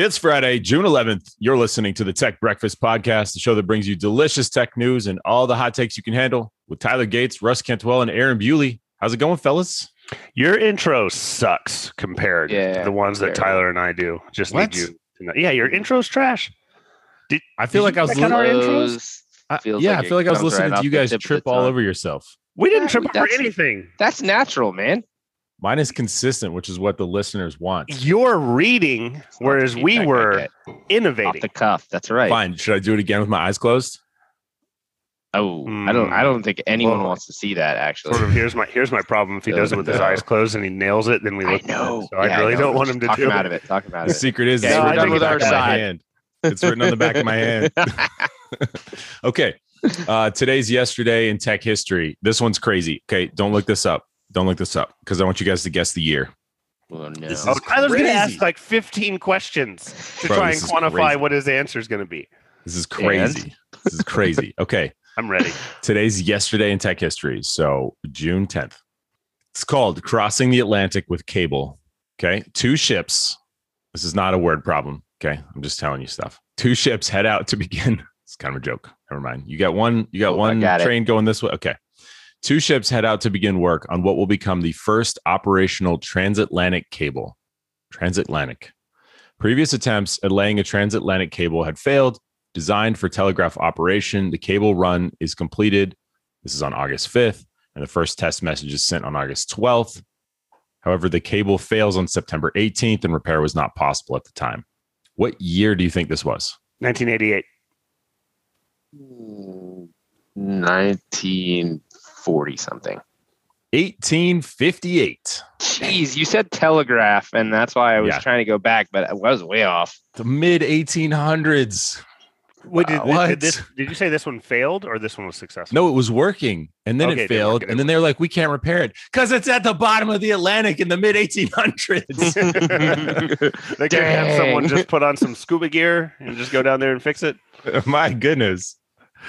It's Friday, June 11th. You're listening to the Tech Breakfast Podcast, the show that brings you delicious tech news and all the hot takes you can handle with Tyler Gates, Russ Cantwell, and Aaron Bewley. How's it going, fellas? Your intro sucks compared Yeah, to the ones that. Tyler and I do. Just What? need you to know. Yeah, your intro's trash. Did, I feel Did like I was you our intros? I- yeah, like I feel like I was listening right to you guys tip of the trip all over yourself. we didn't Yeah, trip over anything. That's natural, man. Mine is consistent, which is what the listeners want. You're reading, whereas we were get. off innovating. the cuff. That's right. Fine. Should I do it again with my eyes closed? Oh, I don't. I don't think anyone Well, wants to see that. Actually, Sort of. Here's my here's my problem. If he does it with his eyes closed and he nails it, then we I look. know. So I Yeah, really know. don't want him to Talk do him it. out of it. Talk him out The of it. secret is Okay, it's we're written done on the with back our of my side. hand. It's written on the back of my hand. okay. Uh, today's yesterday in tech history. This one's crazy. Okay. Don't look this up. Don't look this up because I want you guys to guess the year. Oh, no. This Oh, is Tyler's going to ask like 15 questions to Bro, try and quantify crazy. what his answer is going to be. This is crazy. This is crazy. Okay. I'm ready. Today's yesterday in tech history. So June 10th. It's called Crossing the Atlantic with Cable. Okay. Two ships. This is not a word problem. Okay. I'm just telling you stuff. Two ships head out to begin. It's kind of a joke. Never mind. You got one, you got Oh, I one it. train going this way. Okay. Two ships head out to begin work on what will become the first operational transatlantic cable. Transatlantic. Previous attempts at laying a transatlantic cable had failed. Designed for telegraph operation, the cable run is completed. This is on August 5th, and the first test message is sent on August 12th. However, the cable fails on September 18th, and repair was not possible at the time. What year do you think this was? 1988. Hmm. 1940 something. 1858. Jeez, you said telegraph, and that's why I was Yeah. trying to go back, but I was way off. The mid 1800s. Wait, did, Wow, did- what? did this, did you say this one failed or this one was successful? No, it was working, and then Okay, it failed, and then they were like, "We can't repair it because it's at the bottom of the Atlantic in the mid 1800s." they could have someone just put on some scuba gear and just go down there and fix it. My goodness.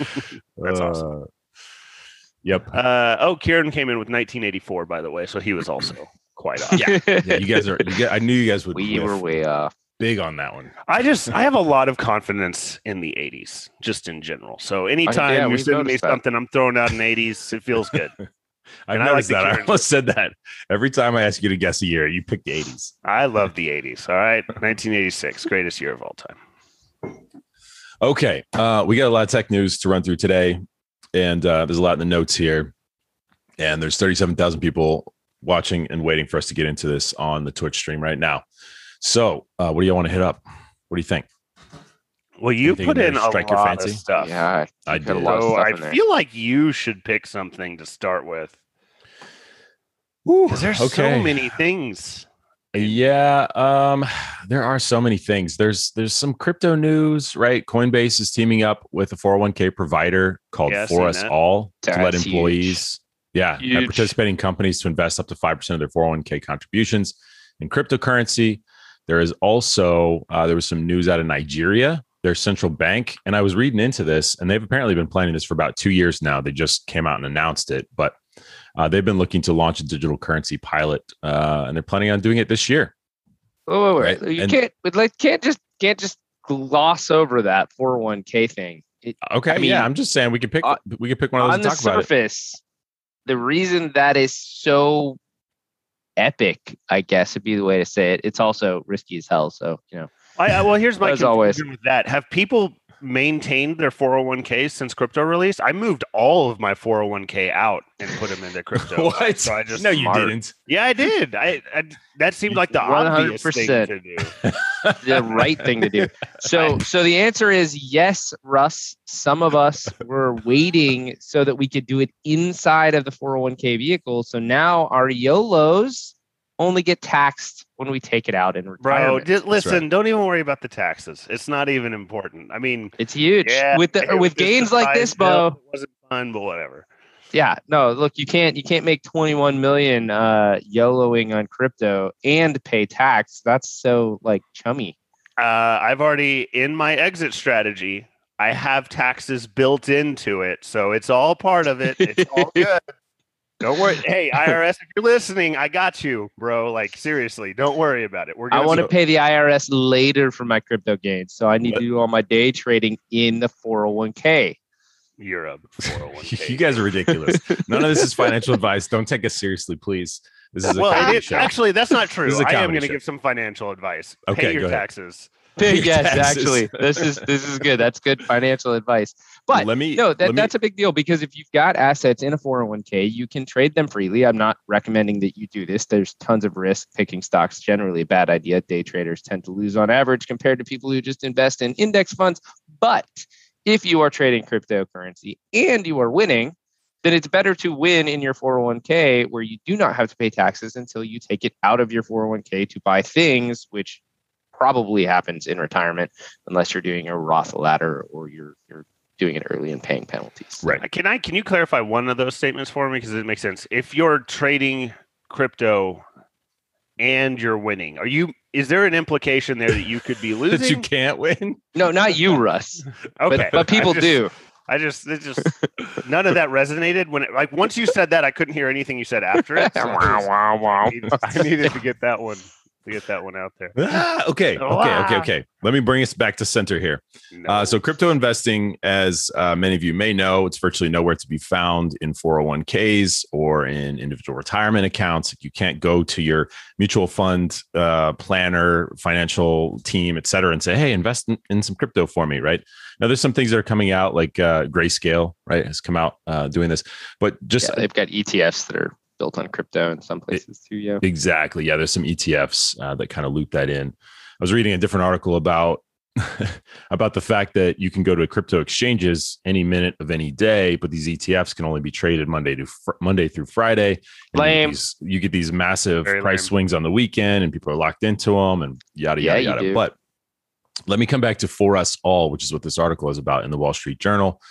That's Uh, awesome. Yep. Uh, oh, Kieran came in with 1984, by the way, so he was also quite off. Yeah. Yeah, you guys are. You guys, I knew you guys would. we whiff were way off. big on that one. I just I have a lot of confidence in the 80s, just in general. So anytime yeah, you're sending me noticed that. something, I'm throwing out an 80s. It feels good. I And I like noticed that. I almost said that every time I ask you to guess a year, you pick the 80s. I love the 80s. All right, 1986, greatest year of all time. Okay, uh, we got a lot of tech news to run through today, and uh, there's a lot in the notes here. And there's 37,000 people watching and waiting for us to get into this on the Twitch stream right now. So, uh, what do you want to hit up? What do you think? Well, you Anything put there in a strike your lot fancy? of stuff. Yeah, I you've a did. lot of So stuff I in there. feel like you should pick something to start with. Woo, Because there's so many things. Yeah, um, there are so many things. There's there's some crypto news, right? Coinbase is teaming up with a 401k provider called Yeah, For Us that. All to let That's huge. employees, yeah, and Huge. participating companies to invest up to five percent of their 401k contributions in cryptocurrency. There is also uh, there was some news out of Nigeria, their central bank, and I was reading into this, and they've apparently been planning this for about two years now. They just came out and announced it, but uh, they've been looking to launch a digital currency pilot, uh, and they're planning on doing it this year. Oh, wait, wait, Right, You and- can't, like, can't just can't just gloss over that 401k thing. It, Okay, I mean, yeah, I'm just saying we could pick uh, we could pick one of those on and the talk about it. surface, the reason that is so epic, I guess would be the way to say it. It's also risky as hell. So you know, I, I well, here's my As always. with that. Have people maintained their 401k since crypto release? I moved all of my 401k out and put them into crypto. What? So I just no, you didn't. Yeah, I did. I, I that seemed like the obvious thing to do. the right thing to do. So, so the answer is yes, Russ. Some of us were waiting so that we could do it inside of the 401k vehicle. So now our YOLOs only get taxed when we take it out in Bro, retirement. just listen. Don't even worry about the taxes. It's not even important. I mean, it's huge yeah, with the it with gains like this. Bo. It wasn't fun, but whatever. Yeah, no, look, you can't you can't make 21 million uh YOLOing on crypto and pay tax. That's so like chummy. Uh, I've already in my exit strategy. I have taxes built into it, so it's all part of it. It's all good. Don't worry. Hey, IRS, if you're listening, I got you, bro. Like seriously, don't worry about it. We're I gonna want to pay the IRS later for my crypto gains, so I need What? to do all my day trading in the 401k. You're a 401k. you guys are ridiculous. None of this is financial advice. Don't take us seriously, please. This is a well, comedy it is, show. actually, that's not true. This is a I am going to give some financial advice. Okay, Pay your go ahead. taxes. Yes, Taxes. actually, this is this is good. That's good financial advice. But let me no, that, me- that's a big deal because if you've got assets in a 401k, you can trade them freely. I'm not recommending that you do this. There's tons of risk. Picking stocks generally a bad idea. Day traders tend to lose on average compared to people who just invest in index funds. But if you are trading cryptocurrency and you are winning, then it's better to win in your 401k where you do not have to pay taxes until you take it out of your 401k to buy things, which probably happens in retirement unless you're doing a Roth ladder or you're you're doing it early and paying penalties. Right. Can I? Can you clarify one of those statements for me because it makes sense. If you're trading crypto and you're winning, are you? Is there an implication there that you could be losing? that you can't win. No, not you, Russ. okay, But, but people just, do. I just, it just, none of that resonated when, it, like, once you said that, I couldn't hear anything you said after it. so I, needed, I needed to get that one, to get that one out there. Ah, okay, okay, okay, okay. Let me bring us back to center here. Uh, so, crypto investing, as uh, many of you may know, it's virtually nowhere to be found in 401ks or in individual retirement accounts. You can't go to your mutual fund uh, planner, financial team, et cetera, and say, hey, invest in, in some crypto for me, right? Now, there's some things that are coming out, like uh, Grayscale, right, has come out uh, doing this. But just Yeah, they've got ETFs that are built on crypto in some places too. Yeah. Exactly. Yeah, there's some ETFs uh, that kind of loop that in. I was reading a different article about about the fact that you can go to crypto exchanges any minute of any day, but these ETFs can only be traded Monday to fr- Monday through Friday. And you get these- You get these massive Very price lame. swings on the weekend, and people are locked into them, and yada yada you yada. But let me come back to ForUsAll, which is what this article is about in the Wall Street Journal.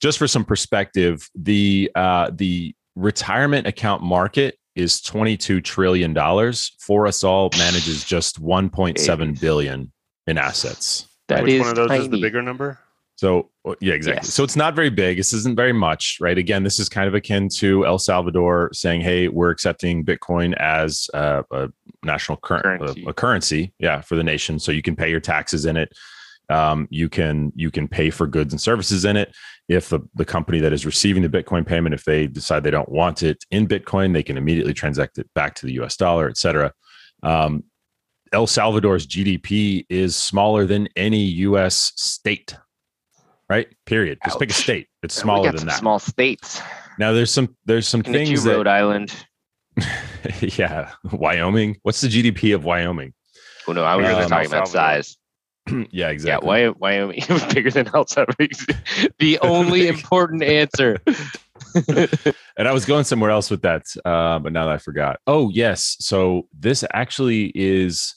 Just for some perspective, the uh, the retirement account market is 22 trillion dollars. ForUsAll manages just 1.7 billion in assets. That Which is one of those is the bigger number? So uh, yeah, exactly. Yes. So it's not very big. This isn't very much, right? Again, this is kind of akin to El Salvador saying, "Hey, we're accepting Bitcoin as uh, a national cur- Currency. A, a currency, yeah, for the nation. So you can pay your taxes in it. Um, you can you can pay for goods and services in it. If the the company that is receiving the Bitcoin payment, if they decide they don't want it in Bitcoin, they can immediately transact it back to the U.S. dollar, et cetera. Um, El Salvador's GDP is smaller than any U.S. state right? Period. Just pick a state. It's Yeah, we smaller got than some that. Small states. now there's some there's some Looking at things you, that Rhode Island. yeah, Wyoming. What's the GDP of Wyoming? Oh no, I was really Um, talking about size. yeah, exactly. Yeah, Wy- Wyoming is bigger than Salvador. the only important answer. and I was going somewhere else with that, uh, but now that I forgot. Oh yes, so this actually is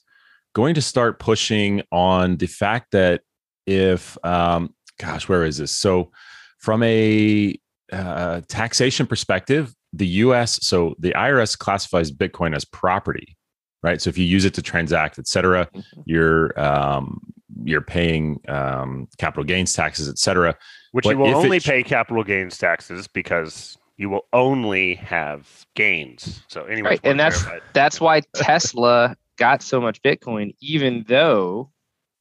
going to start pushing on the fact that if, um, gosh, where is this? So from a uh, taxation perspective, the U.S. so the IRS classifies Bitcoin as property, right? So if you use it to transact, et cetera, you're um, you're paying um, capital gains taxes, et cetera. Which But you will only it- pay capital gains taxes because you will only have gains. So anyway, Right, and that's that's why Tesla got so much Bitcoin, even though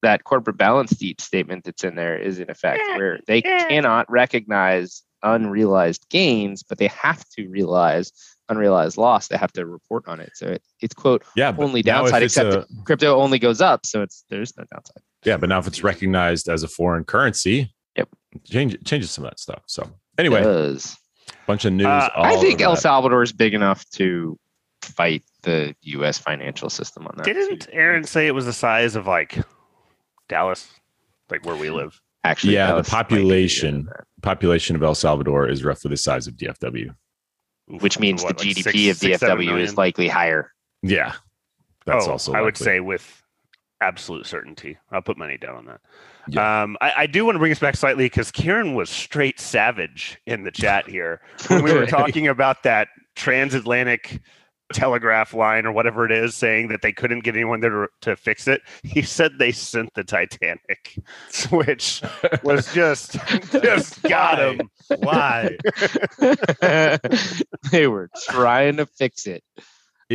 that corporate balance sheet statement that's in there is in effect where they cannot recognize unrealized gains, but they have to realize unrealized loss. They have to report on it. So it, it's quote Yeah, only downside, except a- crypto only goes up, so it's there's no downside. Yeah, but now if it's recognized as a foreign currency, Yep. change changes some of that stuff. So anyway, Does. bunch of news. Uh, I think El. Salvador is big enough to fight the U.S. financial system on that. didn't Aaron say it was the size of like Dallas, like where we live? Actually, Yeah, the Dallas might be bigger population. population of El Salvador is roughly the size of DFW. Which means what, the like GDP six- of six, DFW is likely higher. Yeah, that's oh, also. I would say with absolute certainty. I'll put money down on that. Yeah. Um, I, I do want to bring us back slightly because Kieran was straight savage in the chat here when we were talking about that transatlantic telegraph line or whatever it is saying that they couldn't get anyone there to, to fix it. He said they sent the Titanic, which was just just got him. Why? they were trying to fix it.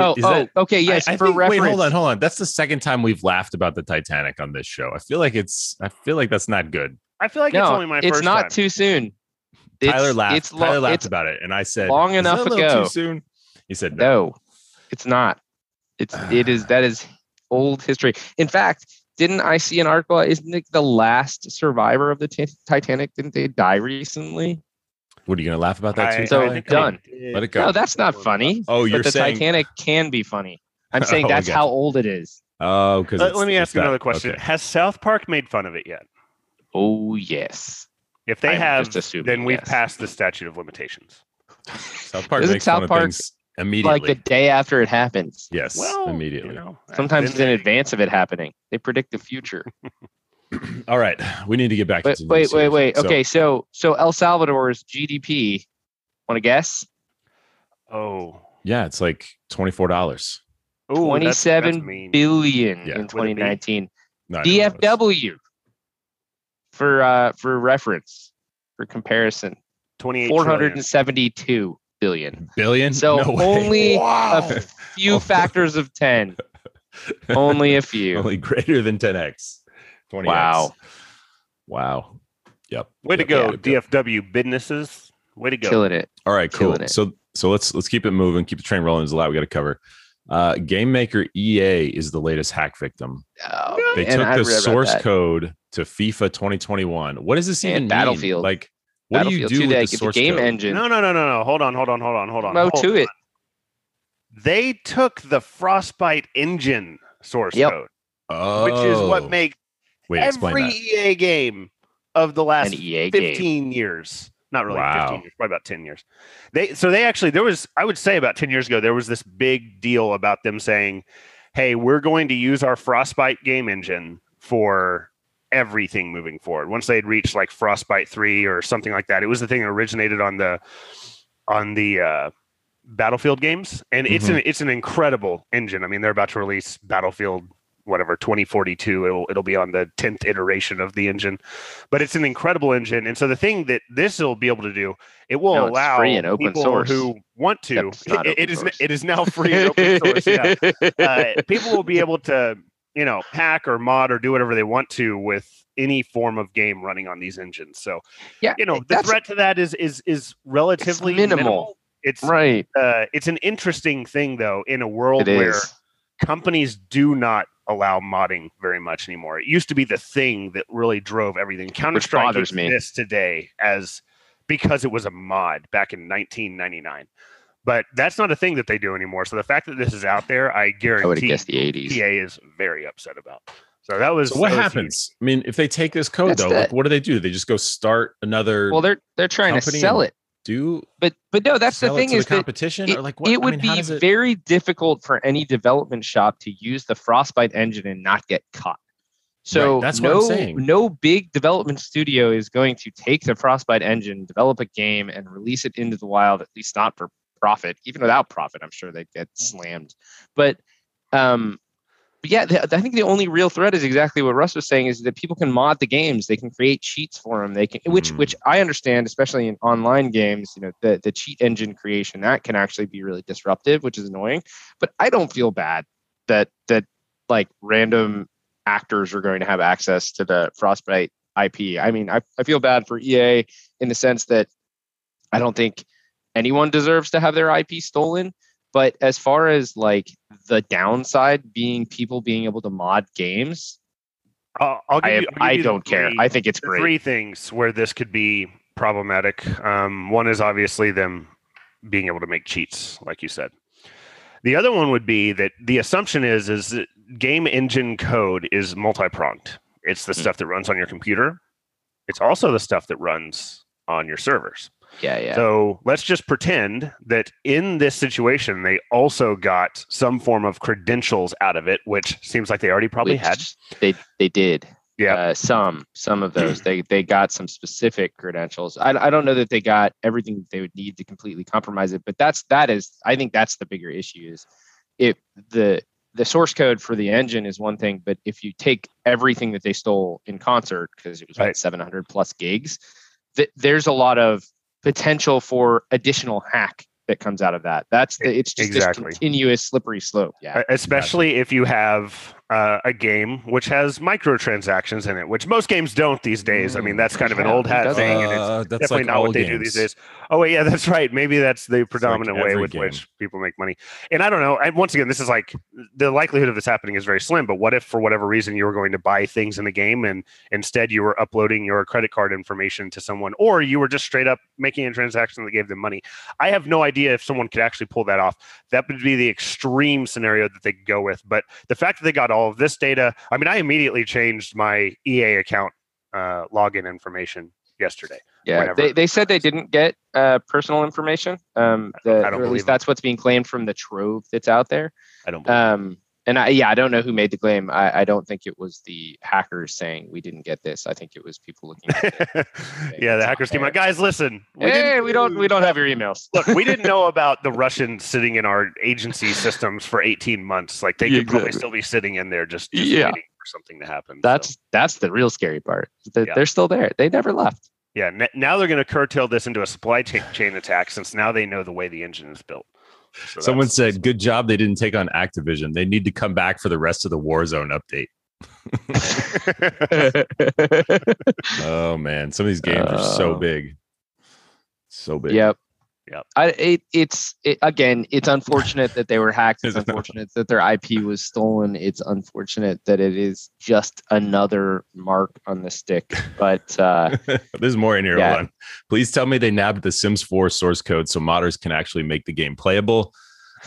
Oh, Is oh, that- okay. Yes, I, I for think, reference. wait, hold on, hold on. That's the second time we've laughed about the Titanic on this show. I feel like it's. I feel like that's not good. I feel like it's only my it's first not time. too soon. Tyler It's- laughed. It's lo- Tyler laughed it's about it, and I said, long "Is that enough a ago." Too soon. He said, "No." No, it's not. It's it is that is old history. In fact, didn't I see an article? Isn't it the last survivor of the Ti- Titanic? Didn't they die recently? What are you gonna laugh about that too? So, I Tyler? think I done. did. Let it go. No, that's not funny. Oh, you're but the saying. Titanic can be funny. I'm saying Oh, that's gotcha. how old it is. Oh, because Let, uh, let me ask you another question. Has South Park made fun of it yet? Oh yes. If they I'm have, then we've yes. passed the statute of limitations. South Park Isn't makes South fun of Park things immediately. Like the day after it happens. yes, Well, immediately. You know, Sometimes it's in they- advance of it happening. They predict the future. All right, we need to get back. Wait, to the wait, wait, wait. So- Okay, so so El Salvador's GDP. Want to guess? Oh, yeah, it's like twenty four dollars. Ooh, that's- that's Twenty-seven mean. billion Yeah. in Would it be? 2019. DFW for uh for reference for comparison 28 four trillion. hundred and seventy two billion billion. so No way. only Wow. a few factors of 10 only a few only greater than ten x. Twenty. Wow. Wow. Yep. Way to Yep, go, yep, yep. DFW businesses. Way to go. killing it All right, cool. Killing it. So so let's let's keep it moving, keep the train rolling. There's a lot we got to cover. Uh, game maker EA is the latest hack victim. oh, They man, took the source code to FIFA 2021. What does this And even mean? Battlefield. Like, what do you do with they the source the game code? engine No, no, no, no, no. Hold on, hold on, hold on, hold on. Go hold to it. They took the Frostbite engine source Yep. code, Oh, which is what makes Wait, explain every that. EA game of the last an EA game 15 years. Not really Wow. 15 years, probably about 10 years. They so they actually there was I would say about 10 years ago there was this big deal about them saying, "Hey, we're going to use our Frostbite game engine for everything moving forward." Once they had reached like Frostbite 3 or something like that. It was the thing that originated on the on the uh Battlefield games and it's an it's an incredible engine. I mean, they're about to release Battlefield whatever 2042 it'll it'll be on the 10th iteration of the engine. But it's an incredible engine and so the thing that this will be able to do it will No, allow free and open people source. who want to. It, it is it is now free and open source yeah. Uh, people will be able to you know hack or mod or do whatever they want to with any form of game running on these engines. So yeah you know the threat to that is is is relatively minimal. it's right. uh, it's an interesting thing though in a world it where is. companies do not allow modding very much anymore. It used to be the thing that really drove everything. Counter Strike bothers me. exists today as because it was a mod back in 1999. But that's not a thing that they do anymore. So the fact that this is out there, I i would have guarantee guessed the 80s EA is very upset about. So that was So what that was happens? I mean, if they take this code That's though, the- like, what do they do? They just go start another well they're they're trying to sell and it do but but no that's the thing is the that competition it, or like what? it I would mean, be it- very difficult for any development shop to use the frostbite engine and not get caught so Right, that's what no I'm saying. no big development studio is going to take the frostbite engine develop a game and release it into the wild at least not for profit even without profit i'm sure they'd get slammed but um but yeah, the, I think the only real threat is exactly what Russ was saying: is that people can mod the games, they can create cheats for them, they can, which Mm. which I understand, especially in online games. You know, the the cheat engine creation that can actually be really disruptive, which is annoying. But I don't feel bad that that like random actors are going to have access to the Frostbite IP. I mean, I, I feel bad for EA in the sense that I don't think anyone deserves to have their IP stolen. But as far as like the downside being people being able to mod games, I'll, I'll give I, you, I'll give I you don't care. three- I think it's great. three things where this could be problematic. Um, one is obviously them being able to make cheats, like you said. The other one would be that the assumption is is that game engine code is multi-pronged. It's the Hmm. stuff that runs on your computer. It's also the stuff that runs on your servers. Yeah, yeah. So let's just pretend that in this situation, they also got some form of credentials out of it, which seems like they already probably Which had. They they did. Yeah. Uh, some some of those they they got some specific credentials. I, I don't know that they got everything they would need to completely compromise it, but that's that is I think that's the bigger issue is if the the source code for the engine is one thing, but if you take everything that they stole in concert because it was Right. like 700 plus gigs, th- there's a lot of potential for additional hack that comes out of that. That's the it's just Exactly. this continuous slippery slope. Yeah. Especially if you have uh, a game which has microtransactions in it, which most games don't these days. I mean, that's kind of an old hat thing, and it's Uh, that's definitely like not what they do these days. Oh wait, yeah, that's right. Maybe that's the predominant way with game. which people make money. And I don't know. And once again, this is like the likelihood of this happening is very slim. But what if, for whatever reason, you were going to buy things in the game and instead you were uploading your credit card information to someone, or you were just straight up making a transaction that gave them money? I have no idea if someone could actually pull that off. That would be the extreme scenario that they could go with. But the fact that they got all of this data, I mean, I immediately changed my EA account uh, login information yesterday. Yeah, they, they said they didn't get uh, personal information. Um, I don't- the, I don't or at least it. that's what's being claimed from the trove that's out there. I don't. Believe Um, and I, yeah, I don't know who made the claim. I, I don't think it was the hackers saying we didn't get this. I think it was people looking. At it. yeah, the hackers came out. Guys, listen. hey, didn't- we don't we don't have your emails. Look, we didn't know about the Russians sitting in our agency systems for 18 months. Like they Yeah, could probably still be sitting in there just, just Yeah. waiting for something to happen. So, That's that's the real scary part. That Yeah. They're still there. They never left. yeah. n- now they're going to curtail this into a supply chain attack since now they know the way the engine is built. So Someone that's- said, "Good job, they didn't take on Activision. They need to come back for the rest of the Warzone update." Oh man, some of these games are so Oh. big, so big. Yep. Yep. I, it, it's it, again. It's unfortunate that they were hacked. It's unfortunate that their IP was stolen. It's unfortunate that it is just another mark on the stick. But uh, There's more in here. Yeah. Hold on. Please tell me they nabbed the Sims 4 source code so modders can actually make the game playable.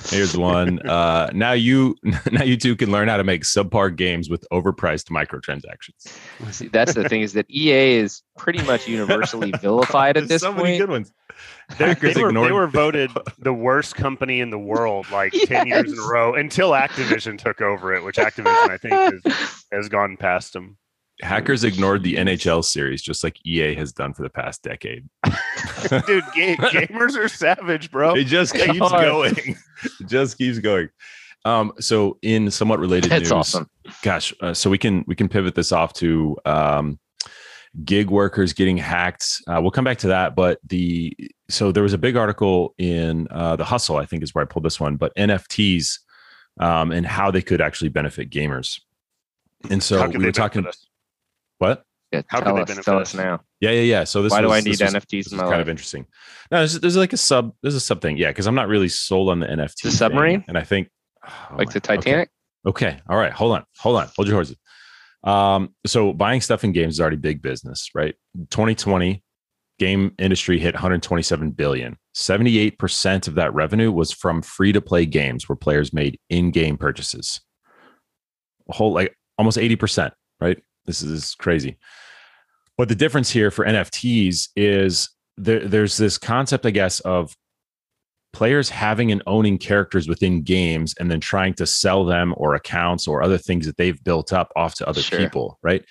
Here's one. Uh, now you now you two can learn how to make subpar games with overpriced microtransactions. see, that's the thing is that EA is pretty much universally vilified at There's this so point. many good ones. They're- Hackers they, were, they were voted the worst company in the world like 10 years in a row until Activision took over it, which Activision, I think, has, has gone past them. Hackers ignored the NHL series just like EA has done for the past decade. Dude, ga- gamers are savage, bro. It just keeps are. going. It just keeps going. Um, so in somewhat related That's news, awesome. gosh, uh, so we can we can pivot this off to um, gig workers getting hacked. Uh, we'll come back to that, but the so there was a big article in uh, the Hustle, I think is where I pulled this one, but NFTs um, and how they could actually benefit gamers. And so How could we they were talking. benefit us? What? Yeah, How can tell they us, benefit tell us? us now. Yeah, yeah, yeah. So this Why do I need this was- NFTs this in is my kind life? of interesting. No, there's, there's like a sub. There's a sub thing. Yeah, because I'm not really sold on the NFT. The thing, submarine? and I think oh like my- the okay. Titanic. Okay. All right. Hold on. Hold on. Hold your horses. Um, so buying stuff in games is already big business, right? 2020 game industry hit 127 billion. 78% of that revenue was from free to play games where players made in-game purchases. A whole like almost 80%, right? This is, this is crazy. But the difference here for NFTs is there, there's this concept, I guess, of players having and owning characters within games and then trying to sell them or accounts or other things that they've built up off to other Sure. people, right?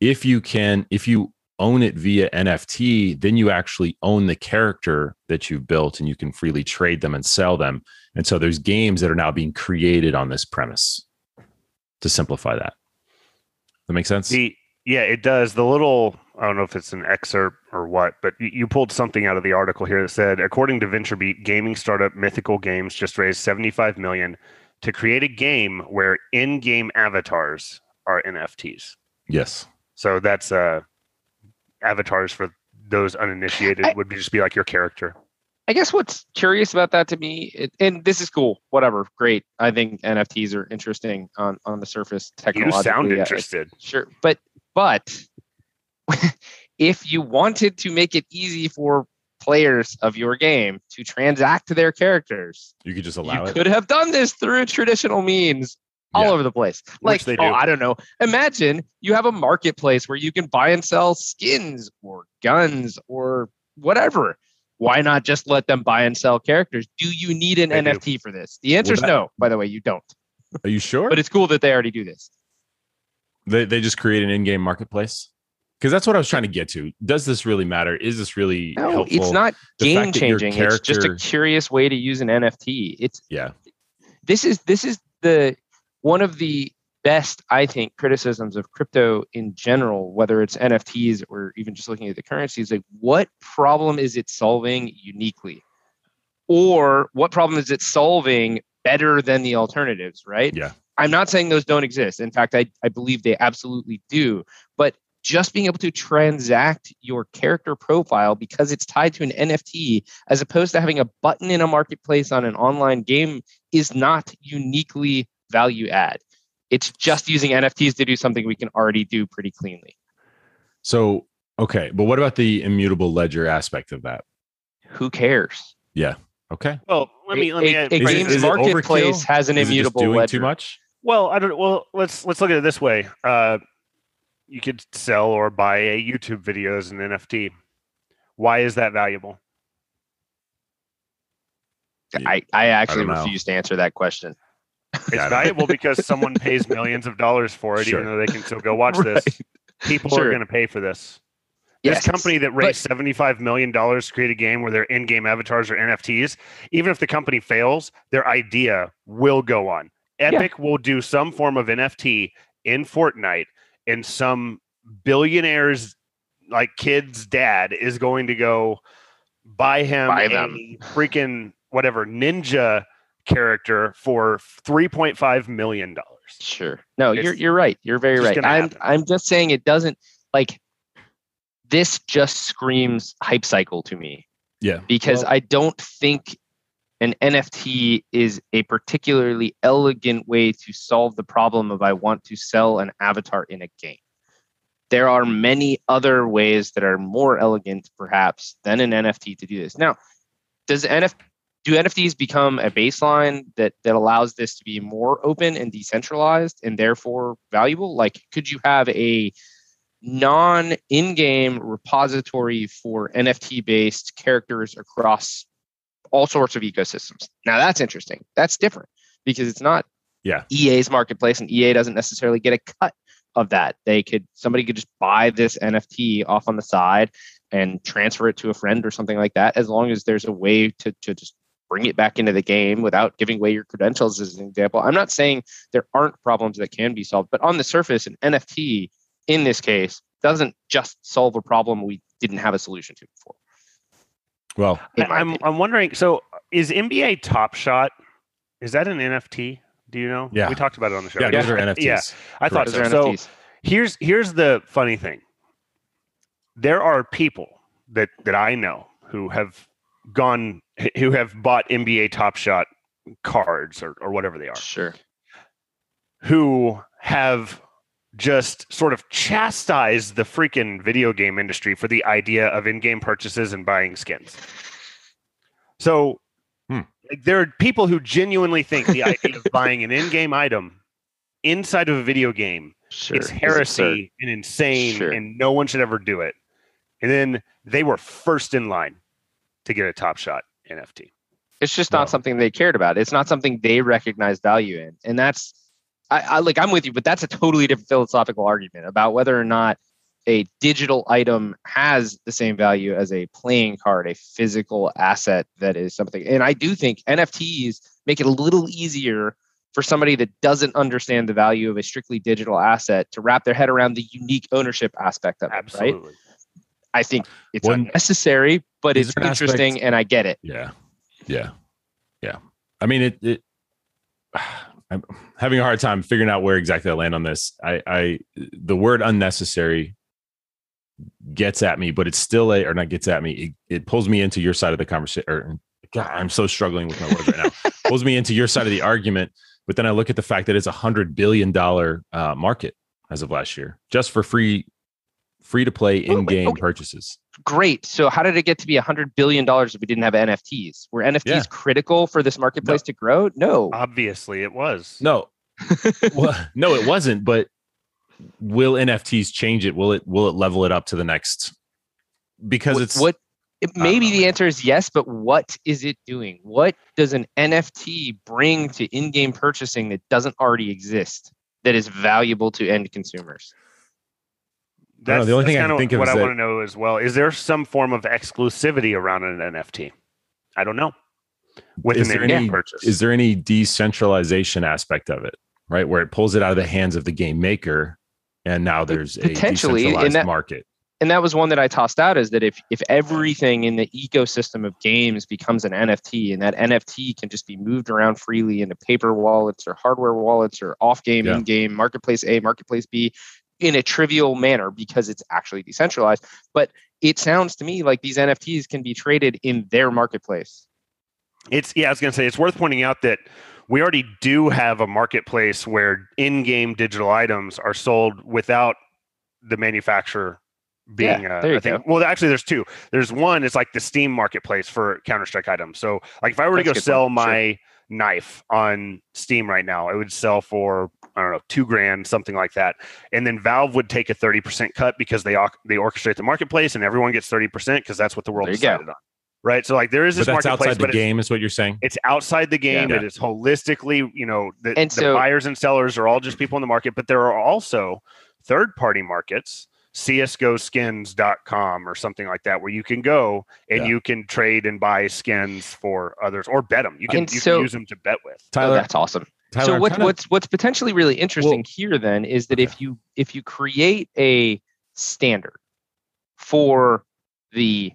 If you can, if you own it via NFT, then you actually own the character that you've built and you can freely trade them and sell them. And so there's games that are now being created on this premise to simplify that. That makes sense? The yeah, it does. The little I don't know if it's an excerpt or what, but you, you pulled something out of the article here that said, according to VentureBeat, gaming startup Mythical Games just raised 75 million to create a game where in-game avatars are NFTs. yes. So that's uh avatars for those uninitiated I- would be just be like your character. I guess what's curious about that to me, it, and this is cool, whatever, great. I think NFTs are interesting on on the surface technologically. You technologically. sound I- interested. Sure, but but if you wanted to make it easy for players of your game to transact to their characters, You could just you allow it. could have done this through traditional means all Yeah. over the place. Like, they oh, do. I don't know. Imagine you have a marketplace where you can buy and sell skins or guns or whatever. Why not just let them buy and sell characters? Do you need an They do. NFT for this? The answer is that- no. By the way, you don't. Are you sure? But it's cool that they already do this. They they just create an in-game marketplace. Because that's what I was trying to get to. Does this really matter? Is this really No, helpful? it's not The game fact that your changing. It's just a curious way to use an NFT. It's Yeah. this is this is the one of the best I think criticisms of crypto in general, whether it's NFTs or even just looking at the currencies. Like, what problem is it solving uniquely, or what problem is it solving better than the alternatives? Right? Yeah. I'm not saying those don't exist. In fact, I, I believe they absolutely do. But just being able to transact your character profile because it's tied to an NFT as opposed to having a button in a marketplace on an online game is not uniquely value add. It's just using NFTs to do something we can already do pretty cleanly. So okay, but what about the immutable ledger aspect of that? Who cares? Yeah. Okay. Well, let me let me. a- a break Is it- games it marketplace overkill? has an Is it just immutable doing ledger. too much? Well, I don't. Well, let's let's look at it this way. Uh, you could sell or buy a YouTube video as an NFT. Why is that valuable? I, I actually know. refuse to answer that question. It's Got it. valuable because someone pays millions of dollars for it, Sure. even though they can still go watch this. People Sure. are going to pay for this. Yes, This company that raised seventy-five million dollars to create a game where their in-game avatars are NFTs, even if the company fails, their idea will go on. Epic will do some form of NFT in Fortnite, and some billionaire's like kid's dad is going to go buy him Buy a freaking whatever ninja character for three point five million dollars. Sure. No, It's you're you're right. You're very right. I'm happen. I'm just saying it doesn't like this just screams hype cycle to me Yeah. because Well- I don't think an NFT is a particularly elegant way to solve the problem of I want to sell an avatar in a game. There are many other ways that are more elegant, perhaps, than an NFT to do this. Now, does NF do NFTs become a baseline that that allows this to be more open and decentralized and therefore valuable? Like, could you have a non-in-game repository for NFT-based characters across all sorts of ecosystems? Now, that's interesting. That's different because it's not Yeah. EA's marketplace, and EA doesn't necessarily get a cut of that. They could somebody could just buy this NFT off on the side and transfer it to a friend or something like that, as long as there's a way to, to just bring it back into the game without giving away your credentials as an example. I'm not saying there aren't problems that can be solved, but on the surface, an NFT in this case doesn't just solve a problem we didn't have a solution to before. Well, I'm. I'm wondering. So, is NBA Top Shot? Is that an NFT? Do you know? Yeah. we talked about it on the show. yeah, those are NFTs. Yeah, I thought so. So here's here's the funny thing. There are people that that I know who have gone who have bought NBA Top Shot cards or, or whatever they are Sure. who have just sort of chastised the freaking video game industry for the idea of in-game purchases and buying skins. So Hmm. like, there are people who genuinely think the idea of buying an in-game item inside of a video game Sure. it's It's absurd. heresy and insane Sure. and no one should ever do it. And then they were first in line to get a top shot NFT. It's just No. not something they cared about. It's not something they recognize value in. And that's I, I like I'm with you, but that's a totally different philosophical argument about whether or not a digital item has the same value as a playing card, a physical asset that is something. And I do think NFTs make it a little easier for somebody that doesn't understand the value of a strictly digital asset to wrap their head around the unique ownership aspect of it, right? Absolutely. I think it's One- unnecessary, but it's an aspect- interesting and I get it. Yeah. Yeah. Yeah. I mean, it, it, I'm having a hard time figuring out where exactly I land on this. I, I, the word unnecessary gets at me, but it's still a, or not gets at me. It, it pulls me into your side of the conversation. Or God, I'm so struggling with my words right now. pulls me into your side of the argument. But then I look at the fact that it's a hundred billion dollar uh, market as of last year, just for free, free to play Oh, in-game okay. purchases. great. So how did it get to be a hundred billion dollars if we didn't have NFTs? Were NFTs Yeah. critical for this marketplace to grow? No. Obviously it was. No, well, no, it wasn't. But will NFTs change it? Will it will it level it up to the next? Because what, it's what it, maybe the answer is yes, but what is it doing? What does an NFT bring to in-game purchasing that doesn't already exist? that is valuable to end consumers. I don't know, That's, the only that's thing I kind can of think of what is I want to know as well. Is there some form of exclusivity around an NFT? I don't know. With Is an there in-game any- purchase, Is there any decentralization aspect of it, right? Where it pulls it out of the hands of the game maker and now there's a Potentially, and decentralized that- market. and that was one that I tossed out is that if if everything in the ecosystem of games becomes an NFT and that NFT can just be moved around freely into paper wallets or hardware wallets or off game, Yeah. in game, marketplace A, marketplace B, in a trivial manner because it's actually decentralized. But it sounds to me like these NFTs can be traded in their marketplace. It's yeah, I was gonna say it's worth pointing out that we already do have a marketplace where in-game digital items are sold without the manufacturer being Yeah, a, there you a thing. Well, actually, there's two. There's one. It's like the Steam marketplace for Counter Strike items. So, like, if I were to That's a go sell point, sure. my knife on Steam right now, it would sell for I don't know two grand, something like that. And then Valve would take a thirty percent cut because they they orchestrate the marketplace, and everyone gets thirty percent because that's what the world There you go. decided on. Right. So, like, there is But this that's marketplace, outside the but it's- game, is what you're saying? it's outside the game. Yeah. It is holistically, you know, the, And the so- buyers and sellers are all just people in the market, but there are also third party markets, csgoskins.com or something like that, where you can go and Yeah. you can trade and buy skins for others or bet them. You can, you so- can use them to bet with. Oh, Tyler, that's awesome. Tyler, so what's trying what's what's potentially really interesting here then is that if you if you create a standard for the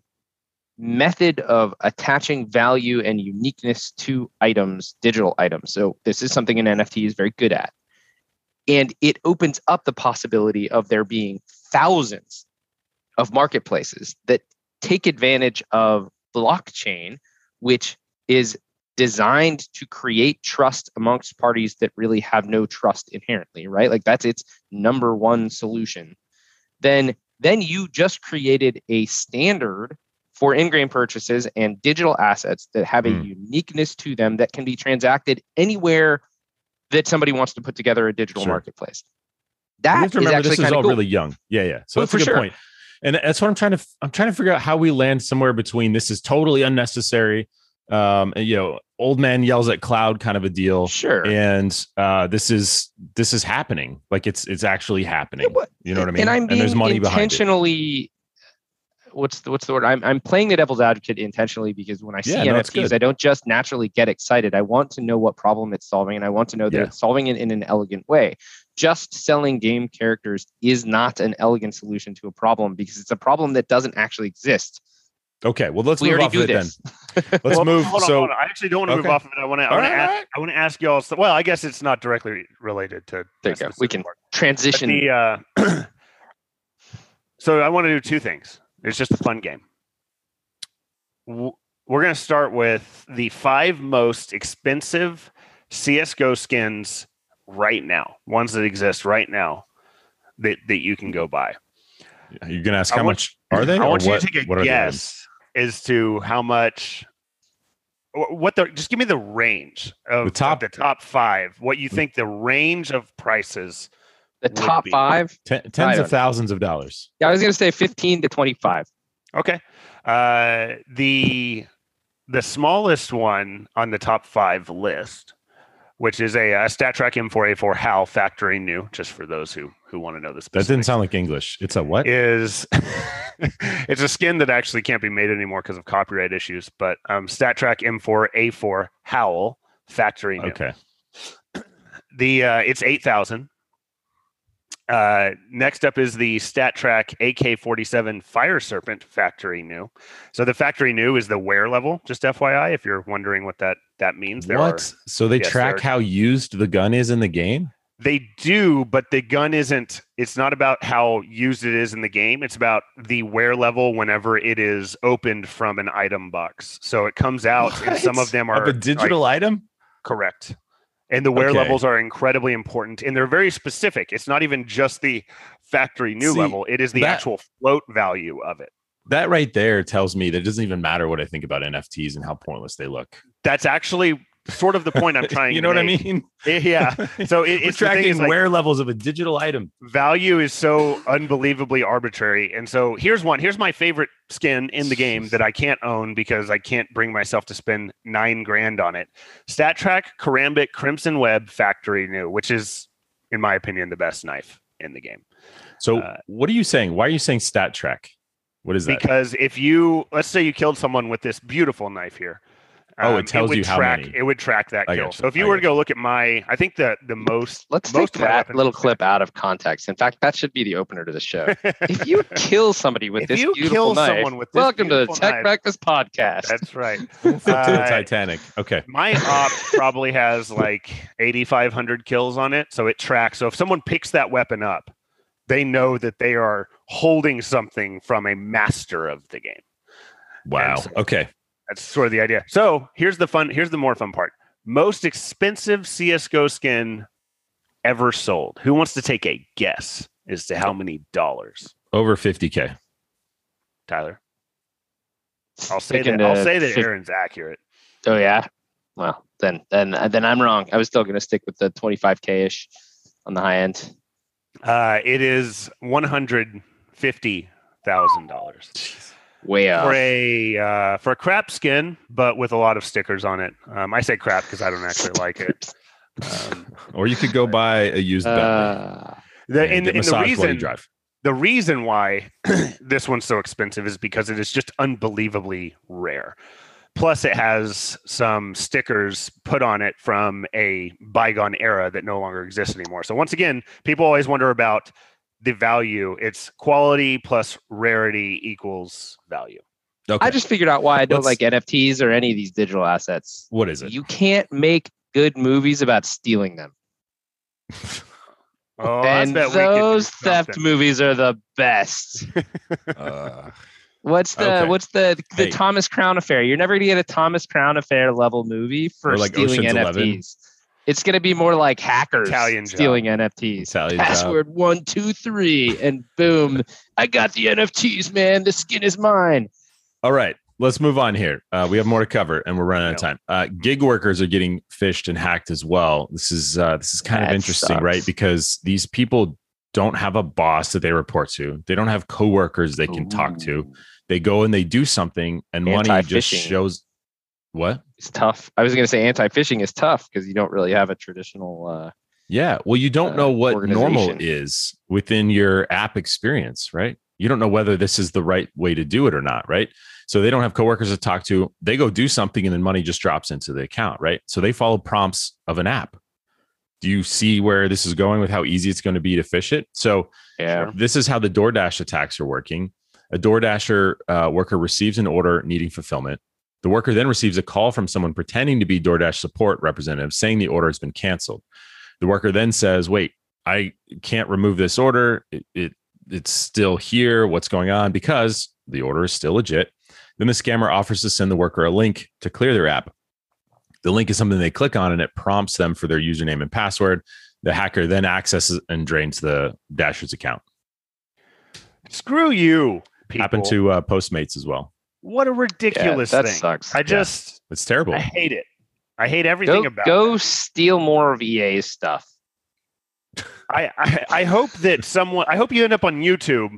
method of attaching value and uniqueness to items, digital items. So this is something an NFT is very good at. And it opens up the possibility of there being thousands of marketplaces that take advantage of blockchain, which is designed to create trust amongst parties that really have no trust inherently, right? Like that's its number one solution. Then then you just created a standard for in-game purchases and digital assets that have a Hmm. uniqueness to them that can be transacted anywhere that somebody wants to put together a digital Sure. marketplace. you That have to remember actually this is all cool. really young. Yeah, yeah. So Oh, that's for a good sure. point. And that's what I'm trying to I'm trying to figure out how we land somewhere between this is totally unnecessary. Um, and, you know, old man yells at cloud kind of a deal. Sure. And uh this is this is happening. Like it's it's actually happening. Yeah, but- You know what I mean? And I'm being there's money behind intentionally. What's the, what's the word? I'm I'm playing the devil's advocate intentionally because when I see Yeah, no, NFTs. I don't just naturally get excited. I want to know what problem it's solving, and I want to know that Yeah. it's solving it in an elegant way. Just selling game characters is not an elegant solution to a problem because it's a problem that doesn't actually exist. Okay, well let's we move already off do of it this. then. Let's Well, move. Hold on, so hold on. I actually don't want to move off of it. I want to. I want to right, all ask. right. I want to ask y'all. Well, I guess it's not directly related to. There you go. We can part. But Transition. the, uh, so I want to do two things. It's just a fun game. We're going to start with the five most expensive CS:GO skins right now, ones that exist right now that that you can go buy. you're gonna ask I how want- much are they? I want you what- to take a are the guess as to how much. What the? Just give me the range of The of top- the top five. What you think the range of prices? the top be- five. Ten, tens of thousands of dollars. Yeah, I was going to say 15 to 25. Okay. Uh, the the smallest one on the top five list, which is a, a StatTrak M4A4 Howl factory new, just for those who who want to know this. That didn't sound like English. It's a what? Is it's a skin that actually can't be made anymore because of copyright issues. But um, StatTrak M4A4 Howl factory new. okay. The uh, it's eight thousand. Uh, next up is the StatTrak AK-47 Fire Serpent factory new. So the factory new is the wear level. Just FYI, if you're wondering what that that means, there what? are so they yes, track how used the gun is in the game? they do, but the gun isn't. It's not about how used it is in the game. It's about the wear level whenever it is opened from an item box. So it comes out, and some of them are Of a digital item? Correct. And the wear Okay. levels are incredibly important and they're very specific. It's not even just the factory new See, level, it is the that- actual float value of it. That right there tells me that it doesn't even matter what I think about NFTs and how pointless they look. That's actually sort of the point I'm trying to. you know what I mean? Yeah. So it, it's tracking like, wear levels of a digital item. value is so unbelievably arbitrary. And so here's one. Here's my favorite skin in the game that I can't own because I can't bring myself to spend nine grand on it. StatTrak Karambit Crimson Web Factory New, which is in my opinion, the best knife in the game. So, Uh, what are you saying? Why are you saying stat track? What is that? Because if you let's say you killed someone with this beautiful knife here. Oh, it um, tells would you how track, many. It would track that I kill. gotcha. So if you I were to go look at my, I think the the most Let's most take that little are clip out of context. In fact, that should be the opener to the show. if you kill somebody with If this you beautiful kill knife, someone with this welcome to the Tech knife- Breakfast podcast. That's right. Flip to the Uh, Titanic. Okay. My op probably has like 8,500 kills on it, so it tracks. So if someone picks that weapon up, they know that they are holding something from a master of the game. Wow. so- Okay. That's sort of the idea. So here's the fun. Here's the more fun part. Most expensive CS:GO skin ever sold. Who wants to take a guess as to how many dollars? Over 50K. Tyler. I'll say Sticking that. I'll say that fif- Aaron's accurate. Oh yeah. Well, then then then I'm wrong. I was still going to stick with the 25k ish on the high end. Uh, it is one hundred fifty thousand dollars Way up. for a uh, for a crap skin, but with a lot of stickers on it. Um, I say crap because I don't actually like it. Um, Or you could go buy a used Uh, the, and and, and the massaged you reason drive. the reason why this one's so expensive is because it is just unbelievably rare. Plus, it has some stickers put on it from a bygone era that no longer exists anymore. So, once again, people always wonder about the value. It's quality plus rarity equals value. Okay. I just figured out why I don't Let's- like NFTs or any of these digital assets. what is it? You can't make good movies about stealing them. Oh, and bet we could do those theft movies are the best. Uh, What's the Okay. what's the the Hey. Thomas Crown affair? You're never gonna get a Thomas Crown affair level movie for like stealing Ocean's NFTs. 11. It's gonna be more like hackers Italian job. stealing NFTs. Italian job. Password one two three, and boom! I got the NFTs, man. The skin is mine. All right, let's move on here. Uh, we have more to cover, and we're running out of time. Uh, gig workers are getting phished and hacked as well. This is uh, this is kind of interesting, sucks. right? Because these people don't have a boss that they report to. They don't have coworkers they can talk to. They go and they do something, and money just shows. What? It's tough. I was gonna say anti-phishing is tough because you don't really have a traditional. Uh, Yeah. Well, you don't uh, know what normal is within your app experience, right? You don't know whether this is the right way to do it or not, right? So they don't have coworkers to talk to. They go do something and then money just drops into the account, right? So they follow prompts of an app. Do you see where this is going with how easy it's going to be to phish it? So yeah. this is how the DoorDash attacks are working. A DoorDasher uh, worker receives an order needing fulfillment. The worker then receives a call from someone pretending to be DoorDash support representative saying the order has been canceled. The worker then says, "Wait, I can't remove this order. It, it it's still here. What's going on?" Because the order is still legit. Then the scammer offers to send the worker a link to clear their app. The link is something they click on and it prompts them for their username and password. The hacker then accesses and drains the Dasher's account. Screw you, people. Happened to uh, Postmates as well. what a Yeah, ridiculous that thing. sucks. I just It's terrible. I hate it. I hate everything Go, about go it. steal more of EA's stuff. I, I I hope that someone I hope you end up on YouTube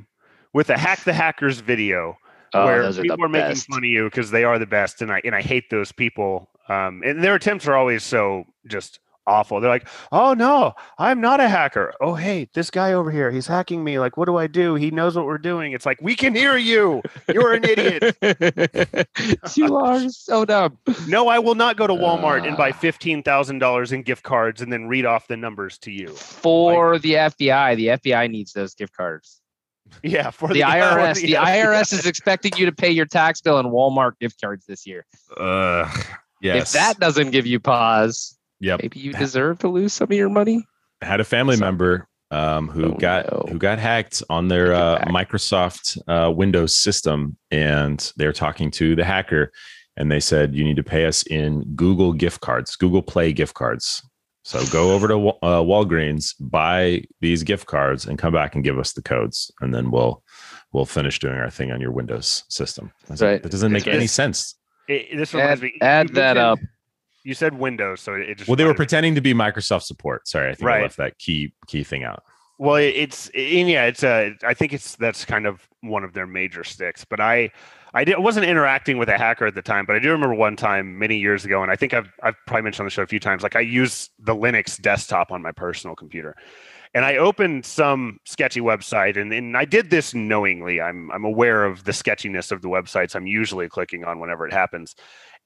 with a hack the hackers video Oh, where those are people the are making best. fun of you because they are the best, and I and I hate those people. Um, and their attempts are always so just awful. They're like, "Oh no, I'm not a hacker. Oh hey, this guy over here, he's hacking me. Like, what do I do? He knows what we're doing. It's like we can hear you. You're an idiot. you are so dumb. No, I will not go to Walmart and buy Ah. fifteen thousand dollars in gift cards and then read off the numbers to you. For the FBI, the FBI needs those gift cards. Yeah, for The IRS, the IRS is expecting you to pay your tax bill in Walmart gift cards this year. Uh, yes. If that doesn't give you pause, yep. maybe you deserve to lose some of your money. I had a family So- member um, who Oh, got no. who got hacked on their uh. Microsoft uh, Windows system, and they're talking to the hacker, and they said you need to pay us in Google gift cards, Google Play gift cards. So go over to uh, Walgreens, buy these gift cards, and come back and give us the codes, and then we'll we'll finish doing our thing on your Windows system. I was like, That doesn't make This- any sense. It, this reminds Add, me. add you that mentioned- up. You said Windows, so it just Well, they were reminded me. pretending to be Microsoft support. Sorry, I think I Right. left that key key thing out. Well, it's and yeah, it's a. I think it's that's kind of one of their major sticks. But I, I did, wasn't interacting with a hacker at the time, but I do remember one time many years ago, and I think I've I've probably mentioned on the show a few times. Like I use the Linux desktop on my personal computer, and I opened some sketchy website, and, and I did this knowingly. I'm I'm aware of the sketchiness of the websites I'm usually clicking on whenever it happens,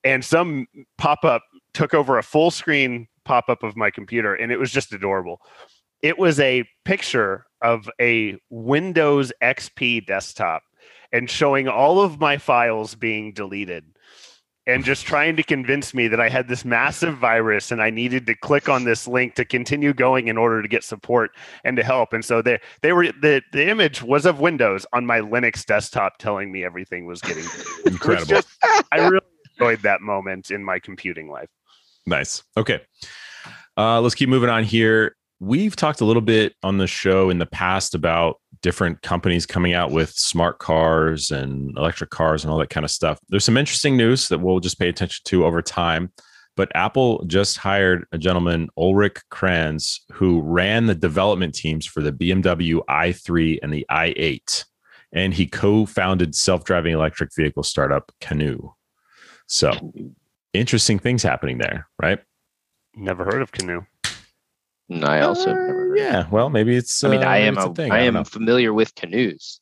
and some pop up took over a full screen pop up of my computer, and it was just adorable it was a picture of a Windows XP desktop and showing all of my files being deleted and just trying to convince me that I had this massive virus and I needed to click on this link to continue going in order to get support and to help. And so they they were the the image was of Windows on my Linux desktop telling me everything was getting deleted. It was Incredible. just- I really enjoyed that moment in my computing life. Nice. Okay. Uh, let's keep moving on here. We've talked a little bit on the show in the past about different companies coming out with smart cars and electric cars and all that kind of stuff. There's some interesting news that we'll just pay attention to over time. But Apple just hired a gentleman, Ulrich Kranz, who ran the development teams for the BMW i3 and the i8. And he co founded self driving electric vehicle startup Canoo. So interesting things happening there, right? Never heard of Canoo. No, I also. Uh, never heard of yeah. Well, maybe it's. I mean, uh, I am it's a, thing. I don't am know. familiar with canoes.